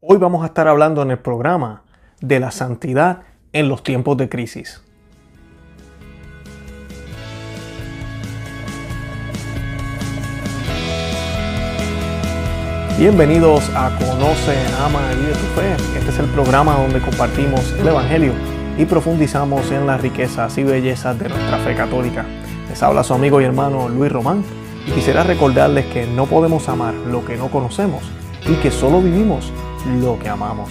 Hoy vamos a estar hablando en el programa de la santidad en los tiempos de crisis. Bienvenidos a Conoce, Ama y Vive tu Fe. Este es el programa donde compartimos el Evangelio y profundizamos en las riquezas y bellezas de nuestra fe católica. Les habla su amigo y hermano Luis Román y quisiera recordarles que no podemos amar lo que no conocemos y que solo vivimos lo que amamos.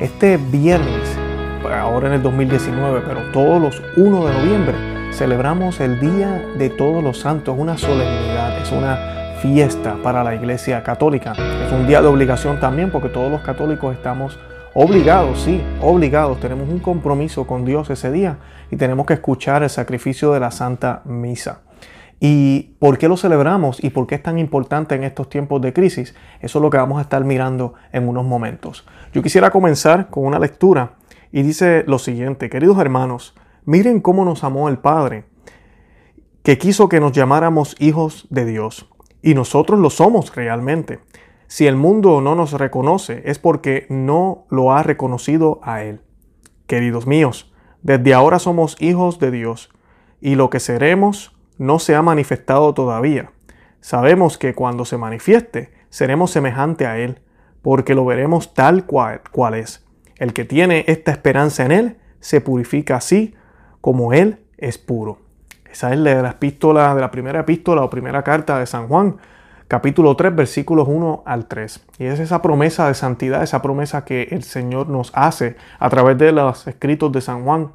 Este viernes, ahora en el 2019, pero todos los 1 de noviembre, celebramos el Día de Todos los Santos, una solemnidad, es una fiesta para la Iglesia Católica. Es un día de obligación también porque todos los católicos estamos obligados, sí, obligados, tenemos un compromiso con Dios ese día y tenemos que escuchar el sacrificio de la Santa Misa. ¿Y por qué lo celebramos y por qué es tan importante en estos tiempos de crisis? Eso es lo que vamos a estar mirando en unos momentos. Yo quisiera comenzar con una lectura y dice lo siguiente, queridos hermanos, miren cómo nos amó el Padre, que quiso que nos llamáramos hijos de Dios, y nosotros lo somos realmente. Si el mundo no nos reconoce es porque no lo ha reconocido a Él. Queridos míos, desde ahora somos hijos de Dios, y lo que seremos no se ha manifestado todavía. Sabemos que cuando se manifieste, seremos semejante a Él, porque lo veremos tal cual, cual es. El que tiene esta esperanza en Él se purifica así como Él es puro. Esa es la epístola, de la primera epístola o primera carta de San Juan, capítulo 3, versículos 1 al 3. Y es esa promesa de santidad, esa promesa que el Señor nos hace a través de los escritos de San Juan,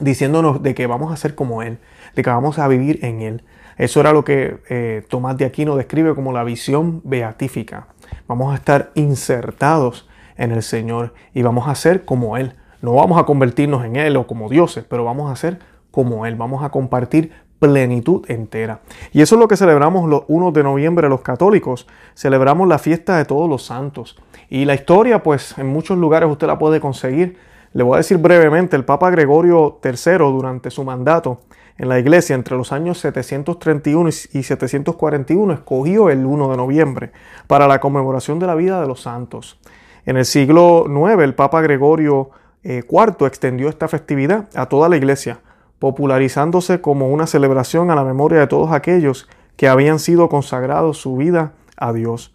diciéndonos de que vamos a ser como Él, de que vamos a vivir en Él. Eso era lo que eh, Tomás de Aquino describe como la visión beatífica. Vamos a estar insertados en el Señor y vamos a ser como Él. No vamos a convertirnos en Él o como dioses, pero vamos a ser como Él. Vamos a compartir plenitud entera. Y eso es lo que celebramos los 1 de noviembre los católicos. Celebramos la fiesta de todos los santos. Y la historia, pues en muchos lugares usted la puede conseguir. Le voy a decir brevemente, el Papa Gregorio III durante su mandato en la iglesia entre los años 731 y 741 escogió el 1 de noviembre para la conmemoración de la vida de los santos. En el siglo IX el Papa Gregorio IV eh, extendió esta festividad a toda la iglesia, popularizándose como una celebración a la memoria de todos aquellos que habían sido consagrados su vida a Dios.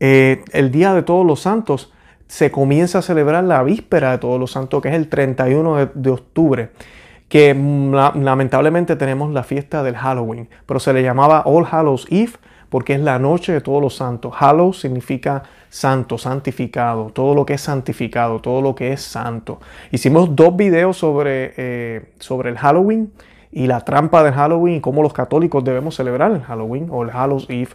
Eh, el Día de Todos los Santos se comienza a celebrar la víspera de Todos los Santos, que es el 31 de octubre que lamentablemente tenemos la fiesta del Halloween, pero se le llamaba All Hallows Eve porque es la noche de todos los santos. Hallows significa santo, santificado, todo lo que es santificado, todo lo que es santo. Hicimos dos videos sobre, eh, sobre el Halloween y la trampa del Halloween y cómo los católicos debemos celebrar el Halloween o el Hallows Eve.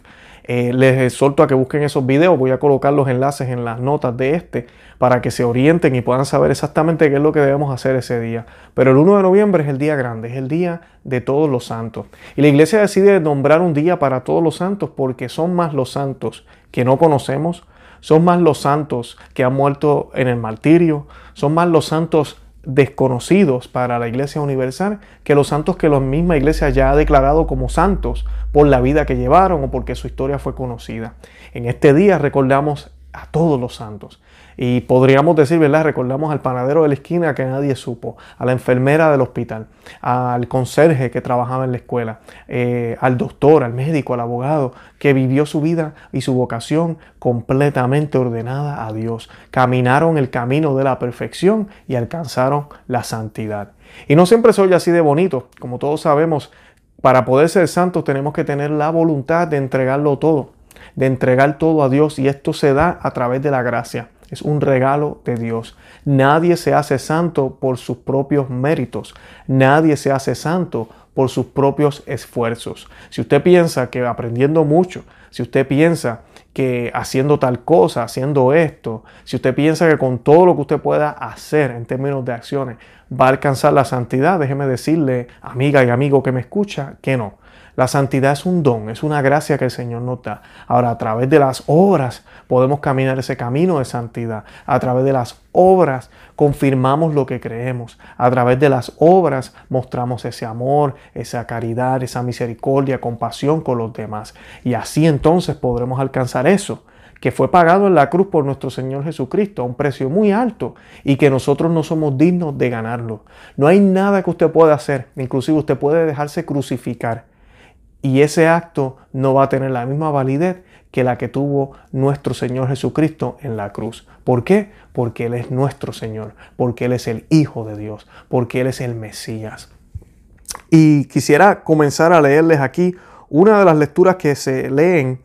Eh, les exhorto a que busquen esos videos. Voy a colocar los enlaces en las notas de este para que se orienten y puedan saber exactamente qué es lo que debemos hacer ese día. Pero el 1 de noviembre es el día grande, es el día de todos los santos. Y la iglesia decide nombrar un día para todos los santos porque son más los santos que no conocemos, son más los santos que han muerto en el martirio, son más los santos desconocidos para la Iglesia Universal que los santos que la misma Iglesia ya ha declarado como santos por la vida que llevaron o porque su historia fue conocida. En este día recordamos a todos los santos. Y podríamos decir, ¿verdad? Recordamos al panadero de la esquina que nadie supo, a la enfermera del hospital, al conserje que trabajaba en la escuela, eh, al doctor, al médico, al abogado, que vivió su vida y su vocación completamente ordenada a Dios. Caminaron el camino de la perfección y alcanzaron la santidad. Y no siempre soy así de bonito. Como todos sabemos, para poder ser santos tenemos que tener la voluntad de entregarlo todo, de entregar todo a Dios y esto se da a través de la gracia. Es un regalo de Dios. Nadie se hace santo por sus propios méritos. Nadie se hace santo por sus propios esfuerzos. Si usted piensa que aprendiendo mucho, si usted piensa que haciendo tal cosa, haciendo esto, si usted piensa que con todo lo que usted pueda hacer en términos de acciones va a alcanzar la santidad, déjeme decirle, amiga y amigo que me escucha, que no. La santidad es un don, es una gracia que el Señor nos da. Ahora, a través de las obras podemos caminar ese camino de santidad. A través de las obras confirmamos lo que creemos. A través de las obras mostramos ese amor, esa caridad, esa misericordia, compasión con los demás. Y así entonces podremos alcanzar eso que fue pagado en la cruz por nuestro Señor Jesucristo a un precio muy alto y que nosotros no somos dignos de ganarlo. No hay nada que usted pueda hacer, inclusive usted puede dejarse crucificar y ese acto no va a tener la misma validez que la que tuvo nuestro Señor Jesucristo en la cruz. ¿Por qué? Porque Él es nuestro Señor, porque Él es el Hijo de Dios, porque Él es el Mesías. Y quisiera comenzar a leerles aquí una de las lecturas que se leen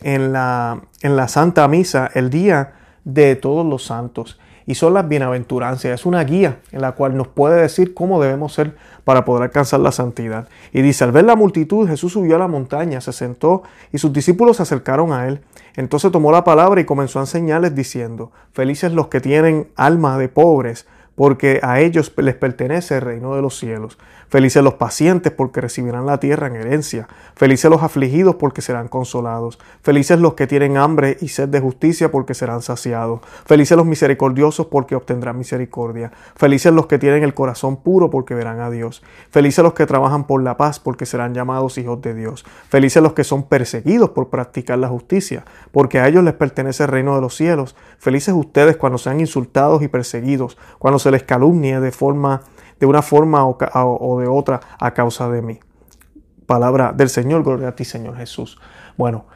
en la, en la Santa Misa el día de todos los santos y son las bienaventuranzas. Es una guía en la cual nos puede decir cómo debemos ser para poder alcanzar la santidad. Y dice, al ver la multitud, Jesús subió a la montaña, se sentó y sus discípulos se acercaron a él. Entonces tomó la palabra y comenzó a enseñarles diciendo, felices los que tienen alma de pobres, porque a ellos les pertenece el reino de los cielos. Felices los pacientes porque recibirán la tierra en herencia. Felices los afligidos porque serán consolados. Felices los que tienen hambre y sed de justicia porque serán saciados. Felices los misericordiosos porque obtendrán misericordia. Felices los que tienen el corazón puro porque verán a Dios. Felices los que trabajan por la paz porque serán llamados hijos de Dios. Felices los que son perseguidos por practicar la justicia porque a ellos les pertenece el reino de los cielos. Felices ustedes cuando sean insultados y perseguidos, cuando se les calumnie de forma de una forma o, de otra a causa de mí. Palabra del Señor, gloria a ti, Señor Jesús. Bueno,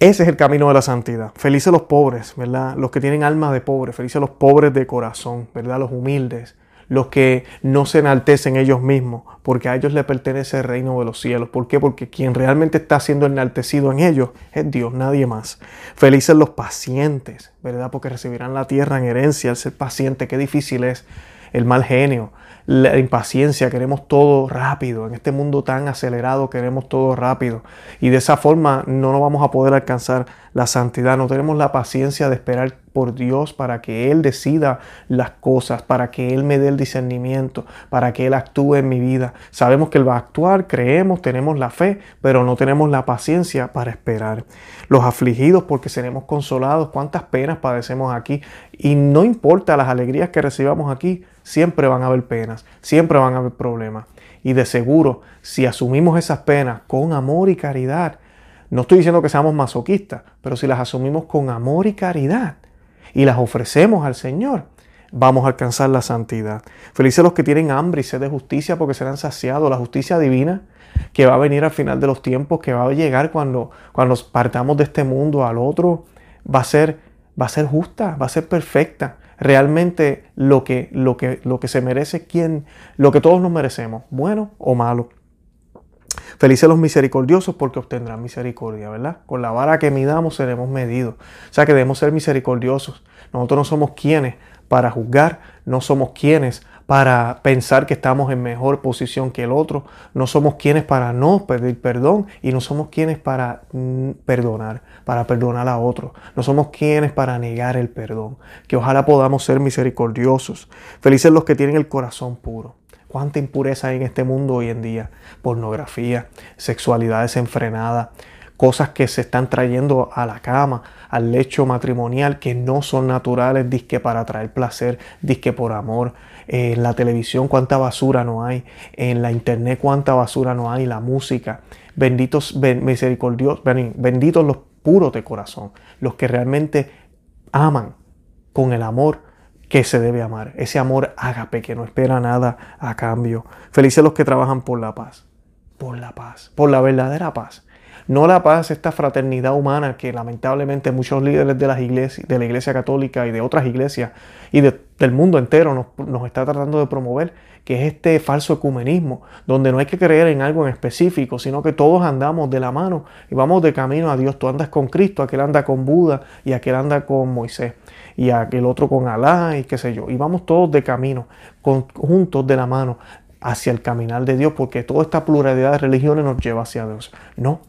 ese es el camino de la santidad. Felices los pobres, ¿verdad? Los que tienen alma de pobre, felices los pobres de corazón, ¿verdad? Los humildes, los que no se enaltecen ellos mismos, porque a ellos le pertenece el reino de los cielos. ¿Por qué? Porque quien realmente está siendo enaltecido en ellos es Dios, nadie más. Felices los pacientes, ¿verdad? Porque recibirán la tierra en herencia. El ser paciente, qué difícil es el mal genio, la impaciencia, queremos todo rápido. En este mundo tan acelerado queremos todo rápido. Y de esa forma no nos vamos a poder alcanzar la santidad. No tenemos la paciencia de esperar por Dios para que Él decida las cosas, para que Él me dé el discernimiento, para que Él actúe en mi vida. Sabemos que Él va a actuar, creemos, tenemos la fe, pero no tenemos la paciencia para esperar. Los afligidos porque seremos consolados. ¿Cuántas penas padecemos aquí? Y no importa las alegrías que recibamos aquí, siempre van a haber penas, siempre van a haber problemas. Y de seguro, si asumimos esas penas con amor y caridad, no estoy diciendo que seamos masoquistas, pero si las asumimos con amor y caridad y las ofrecemos al Señor, vamos a alcanzar la santidad. Felices los que tienen hambre y sed de justicia porque serán saciados. La justicia divina que va a venir al final de los tiempos, que va a llegar cuando, cuando partamos de este mundo al otro, va a ser, va a ser justa, va a ser perfecta realmente lo que, lo que, lo que se merece quien, lo que todos nos merecemos, bueno o malo. Felices los misericordiosos porque obtendrán misericordia, ¿verdad? Con la vara que midamos seremos medidos. O sea que debemos ser misericordiosos. Nosotros no somos quienes para juzgar, no somos quienes para pensar que estamos en mejor posición que el otro, no somos quienes para no pedir perdón y no somos quienes para mm, perdonar, para perdonar a otro, no somos quienes para negar el perdón, que ojalá podamos ser misericordiosos, felices los que tienen el corazón puro. ¿Cuánta impureza hay en este mundo hoy en día? Pornografía, sexualidad desenfrenada, cosas que se están trayendo a la cama, al lecho matrimonial, que no son naturales, disque para traer placer, disque por amor. En la televisión cuánta basura no hay, en la internet cuánta basura no hay, la música. Benditos, misericordiosos, benditos los puros de corazón, los que realmente aman con el amor que se debe amar. Ese amor ágape que no espera nada a cambio. Felices los que trabajan por la paz. Por la paz. Por la verdadera paz. No la paz, esta fraternidad humana que lamentablemente muchos líderes de, las iglesias, de la Iglesia Católica y de otras iglesias y del mundo entero nos, está tratando de promover, que es este falso ecumenismo, donde no hay que creer en algo en específico, sino que todos andamos de la mano y vamos de camino a Dios. Tú andas con Cristo, aquel anda con Buda y aquel anda con Moisés y aquel otro con Alá y qué sé yo. Y vamos todos de camino, juntos de la mano hacia el caminar de Dios, porque toda esta pluralidad de religiones nos lleva hacia Dios. No,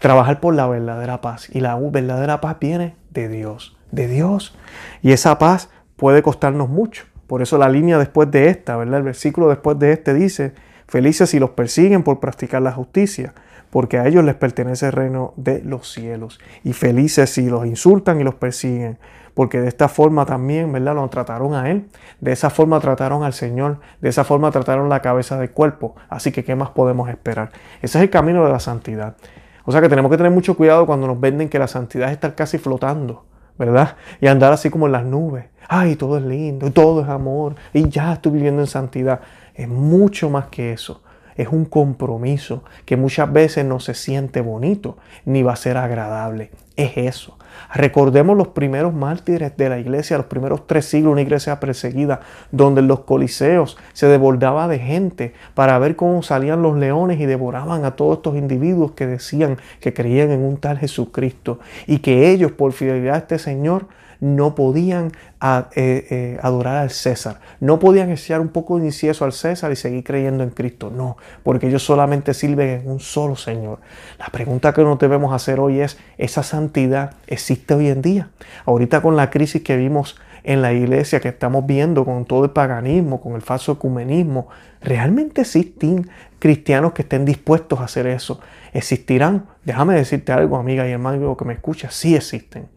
trabajar por la verdadera paz. Y la verdadera paz viene de Dios, de Dios. Y esa paz puede costarnos mucho. Por eso la línea después de esta, ¿verdad? El versículo después de este dice, felices si los persiguen por practicar la justicia, porque a ellos les pertenece el reino de los cielos. Y felices si los insultan y los persiguen, porque de esta forma también, ¿verdad? Lo trataron a Él, de esa forma trataron al Señor, de esa forma trataron la cabeza del cuerpo. Así que, ¿qué más podemos esperar? Ese es el camino de la santidad. O sea que tenemos que tener mucho cuidado cuando nos venden que la santidad es estar casi flotando, ¿verdad? Y andar así como en las nubes. Ay, todo es lindo, todo es amor, y ya estoy viviendo en santidad. Es mucho más que eso es un compromiso que muchas veces no se siente bonito ni va a ser agradable. Es eso. Recordemos los primeros mártires de la iglesia, los primeros tres siglos, una iglesia perseguida, donde en los coliseos se desbordaba de gente para ver cómo salían los leones y devoraban a todos estos individuos que decían que creían en un tal Jesucristo y que ellos, por fidelidad a este Señor, no podían eh, eh, adorar al César, no podían echar un poco de incienso al César y seguir creyendo en Cristo, no, porque ellos solamente sirven en un solo Señor. La pregunta que nos debemos hacer hoy es, ¿esa santidad existe hoy en día? Ahorita con la crisis que vimos en la iglesia que estamos viendo con todo el paganismo, con el falso ecumenismo, ¿realmente existen cristianos que estén dispuestos a hacer eso? ¿Existirán? Déjame decirte algo, amiga y hermano que me escucha, sí existen.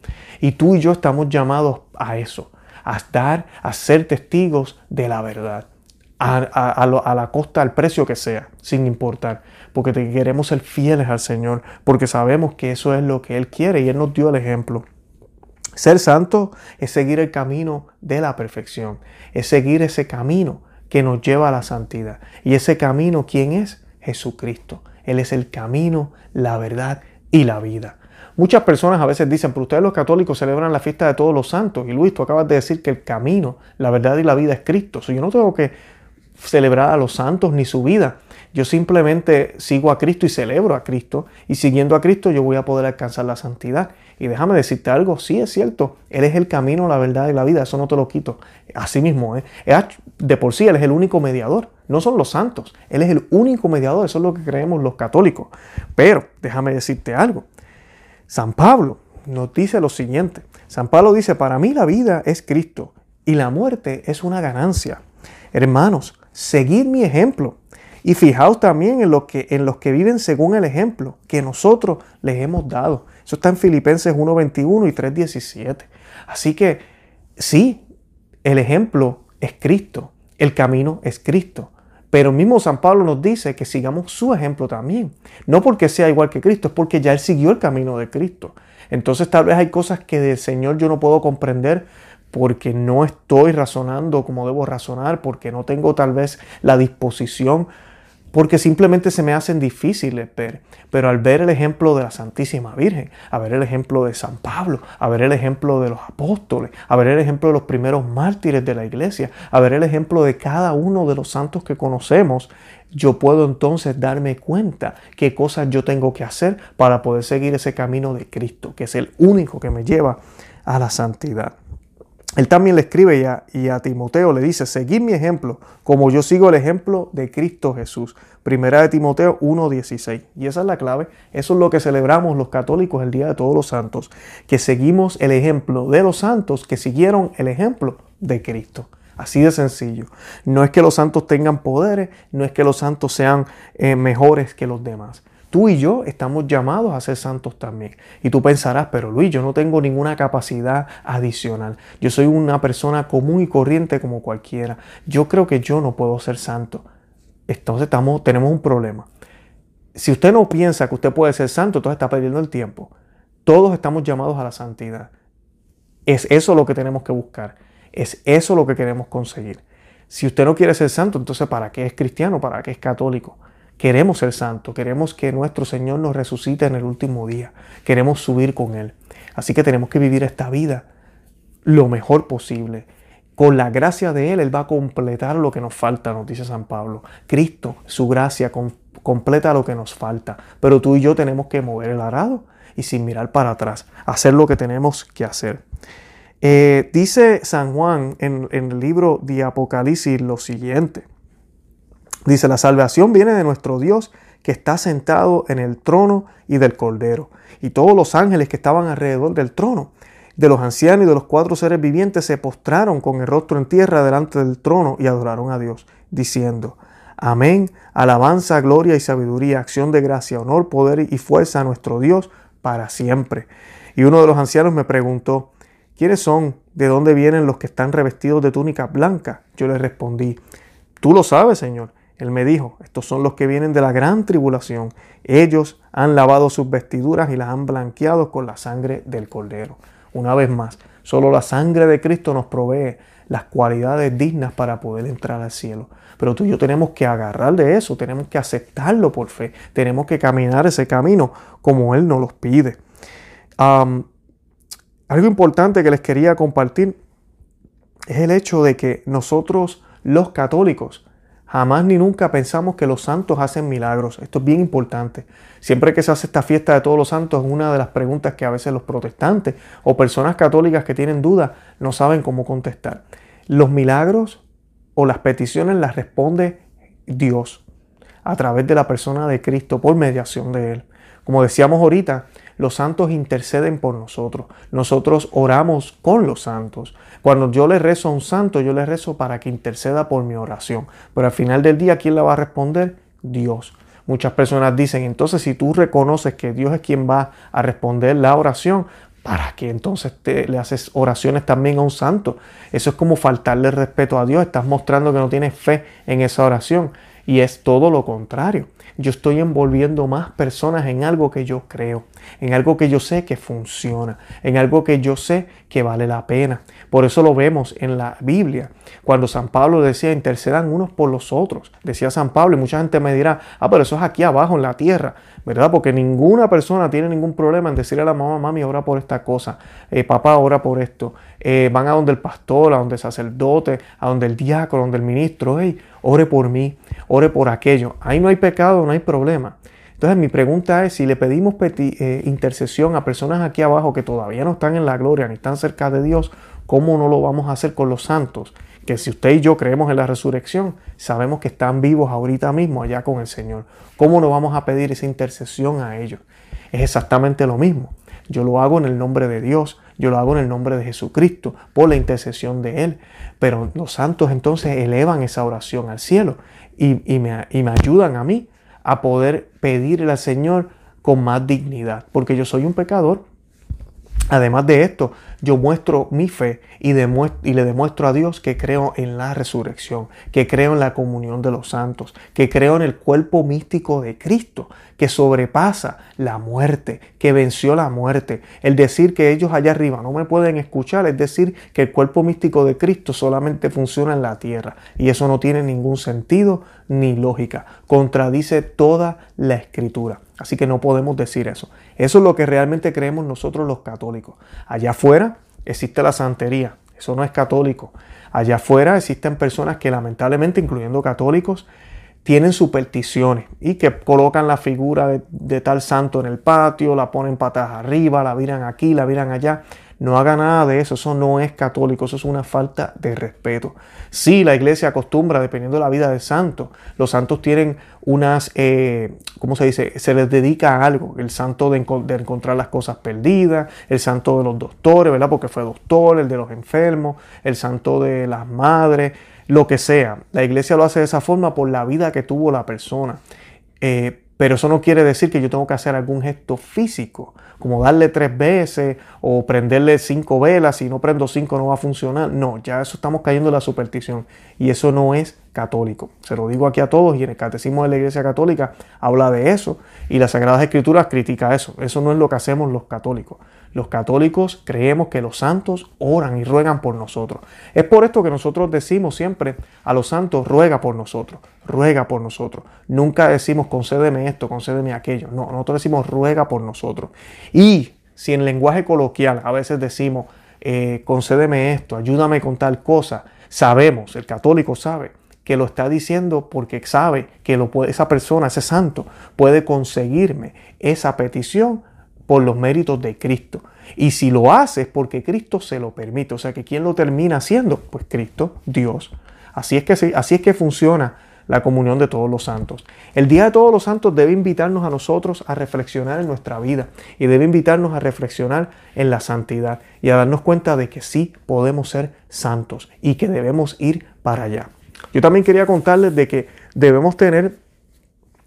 Y tú y yo estamos llamados a eso, a estar, a ser testigos de la verdad. A, la costa, al precio que sea, sin importar, porque queremos ser fieles al Señor, porque sabemos que eso es lo que Él quiere y Él nos dio el ejemplo. Ser santo es seguir el camino de la perfección, es seguir ese camino que nos lleva a la santidad. Y ese camino, ¿quién es? Jesucristo. Él es el camino, la verdad y la vida. Muchas personas a veces dicen, pero ustedes los católicos celebran la fiesta de todos los santos. Y Luis, tú acabas de decir que el camino, la verdad y la vida es Cristo. yo no tengo que celebrar a los santos ni su vida. Yo simplemente sigo a Cristo y celebro a Cristo. Y siguiendo a Cristo yo voy a poder alcanzar la santidad. Y déjame decirte algo, sí es cierto, Él es el camino, la verdad y la vida, eso no te lo quito. Así mismo, ¿eh? de por sí Él es el único mediador, no son los santos, Él es el único mediador, eso es lo que creemos los católicos. Pero déjame decirte algo, San Pablo nos dice lo siguiente, San Pablo dice, para mí la vida es Cristo y la muerte es una ganancia. Hermanos, seguid mi ejemplo. Y fijaos también en, lo que, en los que viven según el ejemplo que nosotros les hemos dado. Eso está en Filipenses 1.21 y 3.17. Así que sí, el ejemplo es Cristo, el camino es Cristo. Pero mismo San Pablo nos dice que sigamos su ejemplo también. No porque sea igual que Cristo, es porque ya él siguió el camino de Cristo. Entonces tal vez hay cosas que del Señor yo no puedo comprender porque no estoy razonando como debo razonar, porque no tengo tal vez la disposición porque simplemente se me hacen difíciles ver. Pero al ver el ejemplo de la Santísima Virgen, a ver el ejemplo de San Pablo, a ver el ejemplo de los apóstoles, a ver el ejemplo de los primeros mártires de la iglesia, a ver el ejemplo de cada uno de los santos que conocemos, yo puedo entonces darme cuenta qué cosas yo tengo que hacer para poder seguir ese camino de Cristo, que es el único que me lleva a la santidad. Él también le escribe y a, y a, Timoteo le dice, seguid mi ejemplo, como yo sigo el ejemplo de Cristo Jesús. Primera de Timoteo 1.16. Y esa es la clave. Eso es lo que celebramos los católicos el Día de Todos los Santos. Que seguimos el ejemplo de los santos que siguieron el ejemplo de Cristo. Así de sencillo. No es que los santos tengan poderes, no es que los santos sean eh, mejores que los demás. Tú y yo estamos llamados a ser santos también. Y tú pensarás, pero Luis, yo no tengo ninguna capacidad adicional. Yo soy una persona común y corriente como cualquiera. Yo creo que yo no puedo ser santo. Entonces estamos, tenemos un problema. Si usted no piensa que usted puede ser santo, entonces está perdiendo el tiempo. Todos estamos llamados a la santidad. Es eso lo que tenemos que buscar. Es eso lo que queremos conseguir. Si usted no quiere ser santo, entonces ¿para qué es cristiano? ¿Para qué es católico? Queremos ser santos, queremos que nuestro Señor nos resucite en el último día, queremos subir con Él. Así que tenemos que vivir esta vida lo mejor posible. Con la gracia de Él, Él va a completar lo que nos falta, nos dice San Pablo. Cristo, su gracia, completa lo que nos falta. Pero tú y yo tenemos que mover el arado y sin mirar para atrás, hacer lo que tenemos que hacer. Eh, dice San Juan en, en el libro de Apocalipsis lo siguiente. Dice, la salvación viene de nuestro Dios que está sentado en el trono y del Cordero, y todos los ángeles que estaban alrededor del trono, de los ancianos y de los cuatro seres vivientes se postraron con el rostro en tierra delante del trono y adoraron a Dios, diciendo, Amén, alabanza, gloria y sabiduría, acción de gracia, honor, poder y fuerza a nuestro Dios para siempre. Y uno de los ancianos me preguntó, ¿quiénes son? ¿De dónde vienen los que están revestidos de túnica blanca? Yo le respondí, tú lo sabes, Señor. Él me dijo, estos son los que vienen de la gran tribulación. Ellos han lavado sus vestiduras y las han blanqueado con la sangre del cordero. Una vez más, solo la sangre de Cristo nos provee las cualidades dignas para poder entrar al cielo. Pero tú y yo tenemos que agarrar de eso, tenemos que aceptarlo por fe, tenemos que caminar ese camino como Él nos los pide. algo importante que les quería compartir es el hecho de que nosotros los católicos jamás ni nunca pensamos que los santos hacen milagros. Esto es bien importante. Siempre que se hace esta fiesta de todos los santos, es una de las preguntas que a veces los protestantes o personas católicas que tienen dudas no saben cómo contestar. Los milagros o las peticiones las responde Dios a través de la persona de Cristo por mediación de Él. Como decíamos ahorita, los santos interceden por nosotros. Nosotros oramos con los santos. Cuando yo le rezo a un santo, yo le rezo para que interceda por mi oración. Pero al final del día, ¿quién la va a responder? Dios. Muchas personas dicen, entonces si tú reconoces que Dios es quien va a responder la oración, ¿para qué entonces te, le haces oraciones también a un santo? Eso es como faltarle respeto a Dios, estás mostrando que no tienes fe en esa oración. Y es todo lo contrario. Yo estoy envolviendo más personas en algo que yo creo, en algo que yo sé que funciona, en algo que yo sé que vale la pena. Por eso lo vemos en la Biblia. Cuando San Pablo decía, intercedan unos por los otros. Decía San Pablo y mucha gente me dirá, ah, pero eso es aquí abajo en la tierra. ¿verdad? Porque ninguna persona tiene ningún problema en decirle a la mamá, mami, ora por esta cosa, eh, papá, ora por esto. Eh, van a donde el pastor, a donde el sacerdote, a donde el diácono, a donde el ministro, hey, ore por mí, ore por aquello. Ahí no hay pecado, no hay problema. Entonces mi pregunta es, si le pedimos eh, intercesión a personas aquí abajo que todavía no están en la gloria ni están cerca de Dios, ¿cómo no lo vamos a hacer con los santos? que si usted y yo creemos en la resurrección, sabemos que están vivos ahorita mismo allá con el Señor. ¿Cómo no vamos a pedir esa intercesión a ellos? Es exactamente lo mismo. Yo lo hago en el nombre de Dios, yo lo hago en el nombre de Jesucristo, por la intercesión de Él. Pero los santos entonces elevan esa oración al cielo y, me, y me ayudan a mí a poder pedirle al Señor con más dignidad, porque yo soy un pecador. Además de esto, yo muestro mi fe y, le demuestro a Dios que creo en la resurrección, que creo en la comunión de los santos, que creo en el cuerpo místico de Cristo, que sobrepasa la muerte, que venció la muerte. El decir que ellos allá arriba no me pueden escuchar es decir que el cuerpo místico de Cristo solamente funciona en la tierra y eso no tiene ningún sentido ni lógica. Contradice toda la escritura. Así que no podemos decir eso. Eso es lo que realmente creemos nosotros los católicos. Allá afuera existe la santería. Eso no es católico. Allá afuera existen personas que lamentablemente, incluyendo católicos, tienen supersticiones y que colocan la figura de, tal santo en el patio, la ponen patas arriba, la viran aquí, la viran allá. No haga nada de eso, eso no es católico, eso es una falta de respeto. Sí, la iglesia acostumbra, dependiendo de la vida del santo, los santos tienen unas, eh, ¿cómo se dice? Se les dedica a algo, el santo de, de, encontrar las cosas perdidas, el santo de los doctores, ¿verdad? Porque fue doctor, el de los enfermos, el santo de las madres, lo que sea. La iglesia lo hace de esa forma por la vida que tuvo la persona. Eh, pero eso no quiere decir que yo tengo que hacer algún gesto físico, como darle tres veces o prenderle cinco velas. Si no prendo cinco no va a funcionar. No, ya eso estamos cayendo en la superstición. Y eso no es católico. Se lo digo aquí a todos y en el Catecismo de la Iglesia Católica habla de eso y las Sagradas Escrituras critica eso. Eso no es lo que hacemos los católicos. Los católicos creemos que los santos oran y ruegan por nosotros. Es por esto que nosotros decimos siempre a los santos, ruega por nosotros, ruega por nosotros. Nunca decimos concédeme esto, concédeme aquello. No, nosotros decimos ruega por nosotros. Y si en lenguaje coloquial a veces decimos eh, concédeme esto, ayúdame con tal cosa, sabemos, el católico sabe que lo está diciendo porque sabe que esa persona, ese santo, puede conseguirme esa petición por los méritos de Cristo. Y si lo hace es porque Cristo se lo permite. O sea que ¿quién lo termina haciendo? Pues Cristo, Dios. Así es que, así es que funciona la comunión de todos los santos. El Día de Todos los Santos debe invitarnos a nosotros a reflexionar en nuestra vida y debe invitarnos a reflexionar en la santidad y a darnos cuenta de que sí podemos ser santos y que debemos ir para allá. Yo también quería contarles de que debemos tener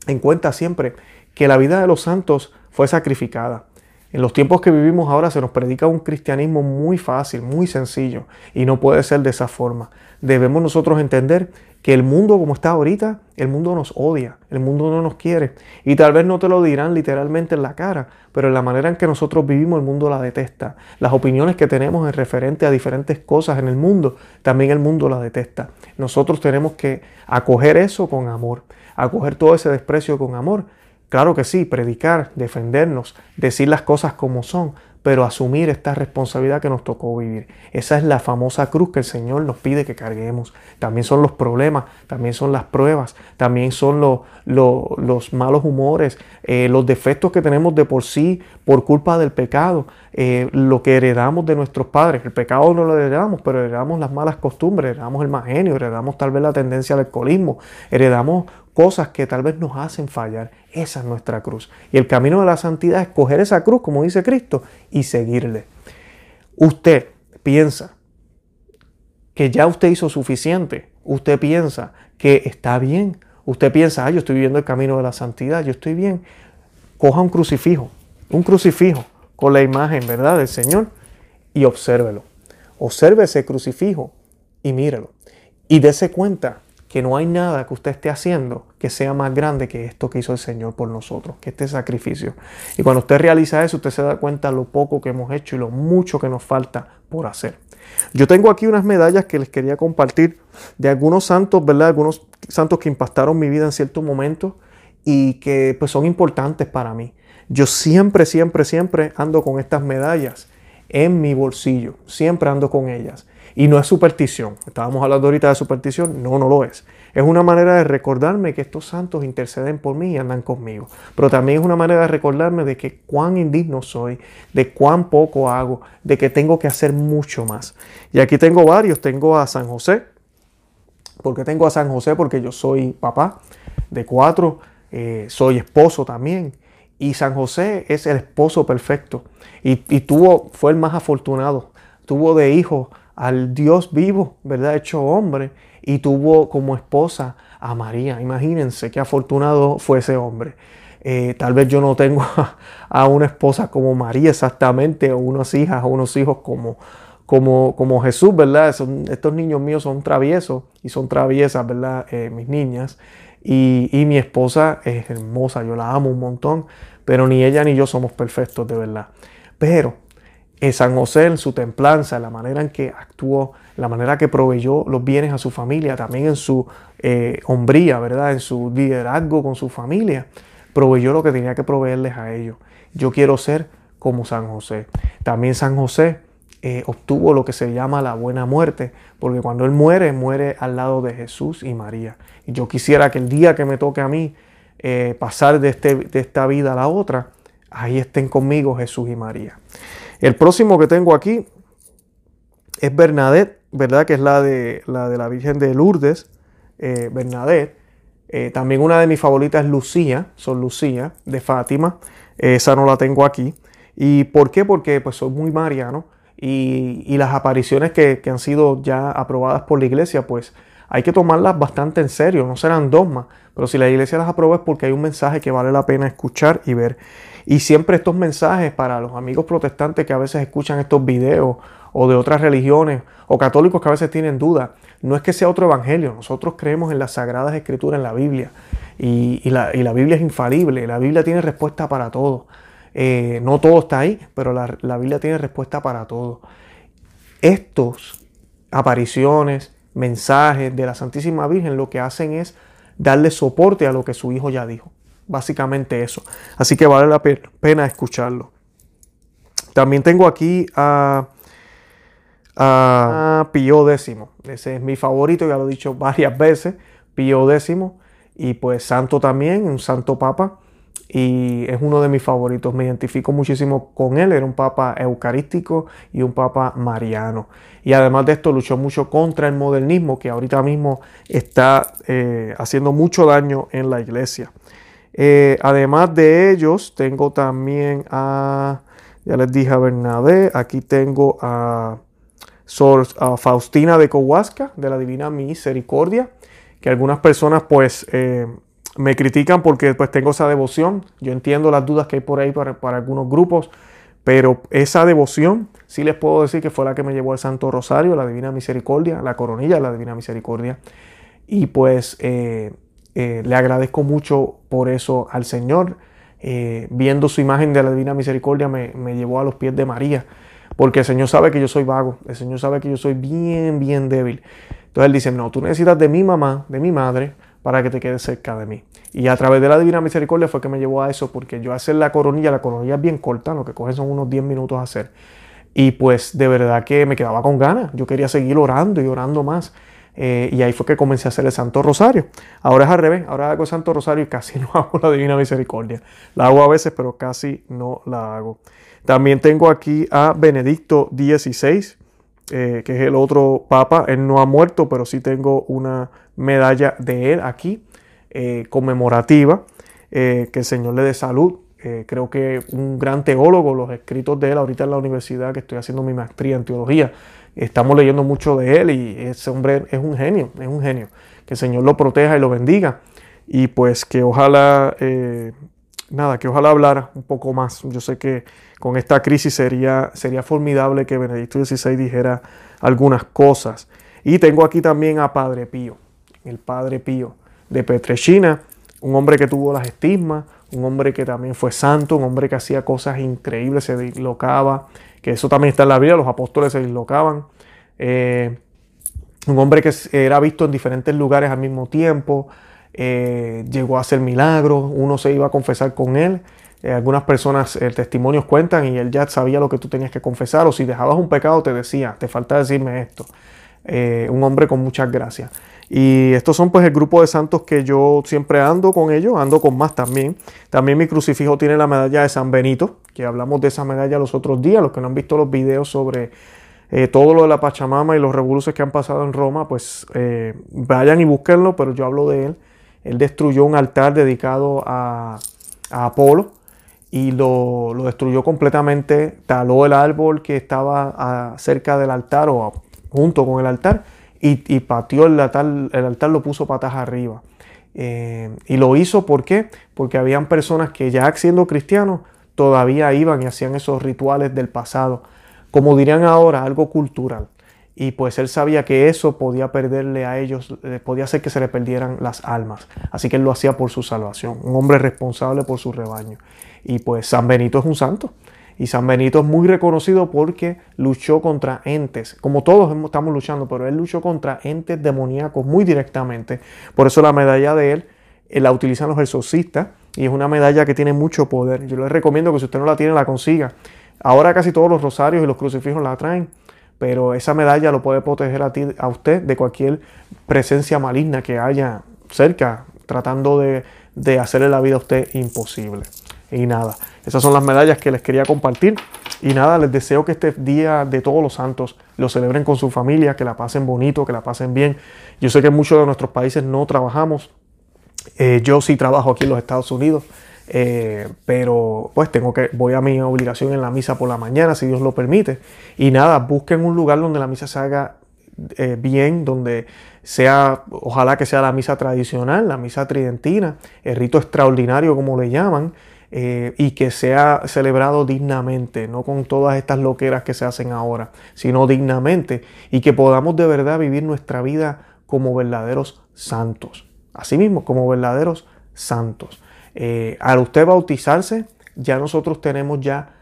en cuenta siempre que la vida de los santos fue sacrificada, En los tiempos que vivimos ahora se nos predica un cristianismo muy fácil, muy sencillo, y no puede ser de esa forma. Debemos nosotros entender que el mundo como está ahorita, el mundo nos odia, el mundo no nos quiere. Y tal vez no te lo dirán literalmente en la cara, pero en la manera en que nosotros vivimos el mundo la detesta. Las opiniones que tenemos en referente a diferentes cosas en el mundo, también el mundo la detesta. Nosotros tenemos que acoger eso con amor, acoger todo ese desprecio con amor. Claro que sí, predicar, defendernos, decir las cosas como son, pero asumir esta responsabilidad que nos tocó vivir. Esa es la famosa cruz que el Señor nos pide que carguemos. También son los problemas, también son las pruebas, también son los, los, malos humores, eh, los defectos que tenemos de por sí por culpa del pecado, eh, lo que heredamos de nuestros padres. El pecado no lo heredamos, pero heredamos las malas costumbres, heredamos el mal genio, heredamos tal vez la tendencia al alcoholismo, heredamos cosas que tal vez nos hacen fallar. Esa es nuestra cruz. Y el camino de la santidad es coger esa cruz, como dice Cristo, y seguirle. Usted piensa que ya usted hizo suficiente. Usted piensa que está bien. Usted piensa, ah, yo estoy viviendo el camino de la santidad, yo estoy bien. Coja un crucifijo, un crucifijo con la imagen, ¿verdad?, del Señor y obsérvelo. Observe ese crucifijo y mírelo. Y dése cuenta que no hay nada que usted esté haciendo que sea más grande que esto que hizo el Señor por nosotros, que este sacrificio. Y cuando usted realiza eso, usted se da cuenta lo poco que hemos hecho y lo mucho que nos falta por hacer. Yo tengo aquí unas medallas que les quería compartir de algunos santos, ¿verdad? Algunos santos que impactaron mi vida en cierto momento y que pues son importantes para mí. Yo siempre, siempre, siempre ando con estas medallas en mi bolsillo, siempre ando con ellas. Y no es superstición. Estábamos hablando ahorita de superstición. No, no lo es. Es una manera de recordarme que estos santos interceden por mí y andan conmigo. Pero también es una manera de recordarme de que cuán indigno soy, de cuán poco hago, de que tengo que hacer mucho más. Y aquí tengo varios. Tengo a San José. ¿Por qué tengo a San José? Porque yo soy papá de cuatro. Eh, soy esposo también. Y San José es el esposo perfecto. Y, y tuvo, fue el más afortunado. Tuvo de hijo al Dios vivo, ¿verdad? Hecho hombre, y tuvo como esposa a María. Imagínense qué afortunado fue ese hombre. Eh, tal vez yo no tengo a, una esposa como María exactamente, o unas hijas, o unos hijos como, como, como Jesús, ¿verdad? estos niños míos son traviesos y son traviesas, ¿verdad? Eh, mis niñas. Y, y mi esposa es hermosa, yo la amo un montón, pero ni ella ni yo somos perfectos, de verdad. Pero en San José, en su templanza, la manera en que actuó, la manera que proveyó los bienes a su familia, también en su eh, hombría, ¿verdad? En su liderazgo con su familia, proveyó lo que tenía que proveerles a ellos. Yo quiero ser como San José. También San José eh, obtuvo lo que se llama la buena muerte, porque cuando él muere, muere al lado de Jesús y María. Y yo quisiera que el día que me toque a mí eh, pasar de, este, de esta vida a la otra, ahí estén conmigo Jesús y María. El próximo que tengo aquí es Bernadette, ¿verdad? Que es la de la, de la Virgen de Lourdes, eh, Bernadette. Eh, también una de mis favoritas es Lucía, son Lucía, de Fátima. esa no la tengo aquí. ¿Y por qué? Porque pues soy muy mariano y, y las apariciones que, que, han sido ya aprobadas por la iglesia, pues hay que tomarlas bastante en serio, no serán dogmas, pero si la iglesia las aprueba es porque hay un mensaje que vale la pena escuchar y ver. Y siempre estos mensajes para los amigos protestantes que a veces escuchan estos videos o de otras religiones o católicos que a veces tienen dudas, no es que sea otro evangelio, nosotros creemos en las sagradas escrituras, en la Biblia, y, la, Biblia es infalible, la Biblia tiene respuesta para todo. Eh, no todo está ahí, pero la, la Biblia tiene respuesta para todo. Estos apariciones, mensajes de la Santísima Virgen lo que hacen es darle soporte a lo que su hijo ya dijo. Básicamente eso. Así que vale la pena escucharlo. También tengo aquí a, Pío X. Ese es mi favorito, ya lo he dicho varias veces. Pío X. Y pues santo también, un santo papa. Y es uno de mis favoritos. Me identifico muchísimo con él. Era un papa eucarístico y un papa mariano. Y además de esto luchó mucho contra el modernismo que ahorita mismo está eh, haciendo mucho daño en la iglesia. Eh, además de ellos, tengo también a, ya les dije a Bernadette, aquí tengo a, Faustina de Cohuasca, de la Divina Misericordia, que algunas personas pues eh, me critican porque pues tengo esa devoción. Yo entiendo las dudas que hay por ahí para, algunos grupos, Pero esa devoción, sí les puedo decir que fue la que me llevó al Santo Rosario, la Divina Misericordia, la coronilla de la Divina Misericordia. Y pues eh, eh, le agradezco mucho por eso al Señor. Eh, viendo su imagen de la Divina Misericordia me, me llevó a los pies de María, porque el Señor sabe que yo soy vago, el Señor sabe que yo soy bien, bien débil. Entonces Él dice, no, tú necesitas de mi mamá, de mi madre, para que te quedes cerca de mí. Y a través de la Divina Misericordia fue que me llevó a eso, porque yo hacer la coronilla, la coronilla es bien corta, lo que coge son unos 10 minutos a hacer. Y pues de verdad que me quedaba con ganas, yo quería seguir orando y orando más. Eh, y ahí fue que comencé a hacer el Santo Rosario. Ahora es al revés, ahora hago el Santo Rosario y casi no hago la Divina Misericordia. La hago a veces, pero casi no la hago. También tengo aquí a Benedicto XVI, eh, que es el otro papa. Él no ha muerto, pero sí tengo una medalla de él aquí, eh, conmemorativa, eh, que el Señor le dé salud. Creo que un gran teólogo, los escritos de él, ahorita en la universidad que estoy haciendo mi maestría en teología, estamos leyendo mucho de él y ese hombre es un genio, es un genio. Que el Señor lo proteja y lo bendiga. Y pues que ojalá, nada, que ojalá hablara un poco más. Yo sé que con esta crisis sería, sería formidable que Benedicto XVI dijera algunas cosas. Y tengo aquí también a Padre Pío el padre Pío de Petrechina, un hombre que tuvo las estigmas, un hombre que también fue santo, un hombre que hacía cosas increíbles, se dislocaba, que eso también está en la Biblia, los apóstoles se dislocaban. Eh, un hombre que era visto en diferentes lugares al mismo tiempo, eh, llegó a hacer milagros, uno se iba a confesar con él. Eh, algunas personas, testimonios cuentan y él ya sabía lo que tú tenías que confesar, o si dejabas un pecado te decía, te falta decirme esto. Un hombre con muchas gracias. Y estos son pues el grupo de santos que yo siempre ando con ellos, ando con más también. También mi crucifijo tiene la medalla de San Benito, que hablamos de esa medalla los otros días, los que no han visto los videos sobre eh, todo lo de la Pachamama y los revoluciones que han pasado en Roma, pues eh, vayan y búsquenlo, pero yo hablo de él. Él destruyó un altar dedicado a, Apolo y lo, destruyó completamente, taló el árbol que estaba ah, cerca del altar o junto con el altar y, pateó el altar, el altar lo puso patas arriba. Eh, y lo hizo ¿por? Porque habían personas que ya siendo cristianos todavía iban y hacían esos rituales del pasado, como dirían ahora, algo cultural. Y pues él sabía que eso podía perderle a ellos, eh, podía hacer que se le perdieran las almas. Así que él lo hacía por su salvación, un hombre responsable por su rebaño. Y pues San Benito es un santo. Y San Benito es muy reconocido porque luchó contra entes, como todos estamos luchando, pero él luchó contra entes demoníacos muy directamente. Por eso la medalla de él eh, la utilizan los exorcistas y es una medalla que tiene mucho poder. Yo les recomiendo que si usted no la tiene, la consiga. Ahora casi todos los rosarios y los crucifijos la traen, pero esa medalla lo puede proteger a, a usted de cualquier presencia maligna que haya cerca, tratando de, de hacerle la vida a usted imposible. Y nada, esas son las medallas que les quería compartir. Y nada, les deseo que este día de todos los santos lo celebren con su familia, que la pasen bonito, que la pasen bien. Yo sé que muchos de nuestros países no trabajamos. Eh, yo sí trabajo aquí en los Estados Unidos. Eh, pero pues tengo que, voy a mi obligación en la misa por la mañana, si Dios lo permite. Y nada, busquen un lugar donde la misa se haga eh, bien, donde sea, ojalá que sea la misa tradicional, la misa tridentina, el rito extraordinario como le llaman, eh, y que sea celebrado dignamente, no con todas estas loqueras que se hacen ahora, sino dignamente y que podamos de verdad vivir nuestra vida como verdaderos santos. Asimismo, como verdaderos santos. Eh, al usted bautizarse, ya nosotros tenemos ya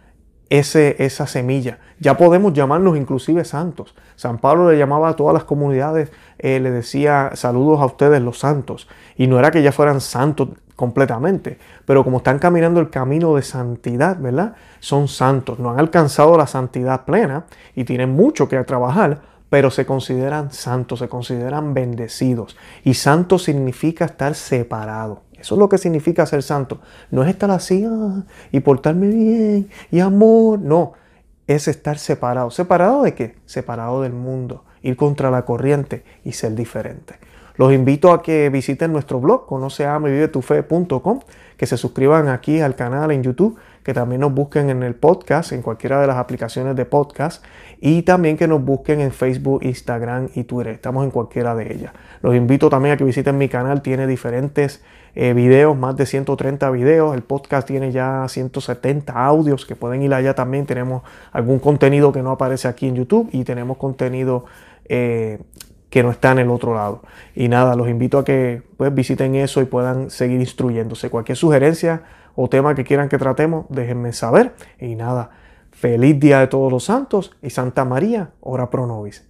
ese, esa semilla. Ya podemos llamarnos inclusive santos. San Pablo le llamaba a todas las comunidades, eh, le decía saludos a ustedes los santos. Y no era que ya fueran santos completamente, pero como están caminando el camino de santidad, ¿verdad? Son santos, no han alcanzado la santidad plena y tienen mucho que trabajar, pero se consideran santos, se consideran bendecidos. Y santo significa estar separado. Eso es lo que significa ser santo. No es estar así ah, y portarme bien y amor. No, es estar separado. ¿Separado de qué? Separado del mundo. Ir contra la corriente y ser diferente. Los invito a que visiten nuestro blog, conoceamevivetufe.com, que se suscriban aquí al canal en YouTube, que también nos busquen en el podcast, en cualquiera de las aplicaciones de podcast, y también que nos busquen en Facebook, Instagram y Twitter. Estamos en cualquiera de ellas. Los invito también a que visiten mi canal, tiene diferentes eh, videos, más de 130 videos. El podcast tiene ya 170 audios que pueden ir allá también. Tenemos algún contenido que no aparece aquí en YouTube y tenemos contenido eh, que no está en el otro lado. Y nada, los invito a que pues, visiten eso y puedan seguir instruyéndose. Cualquier sugerencia o tema que quieran que tratemos, déjenme saber. Y nada, feliz día de todos los santos y Santa María, ora pro nobis.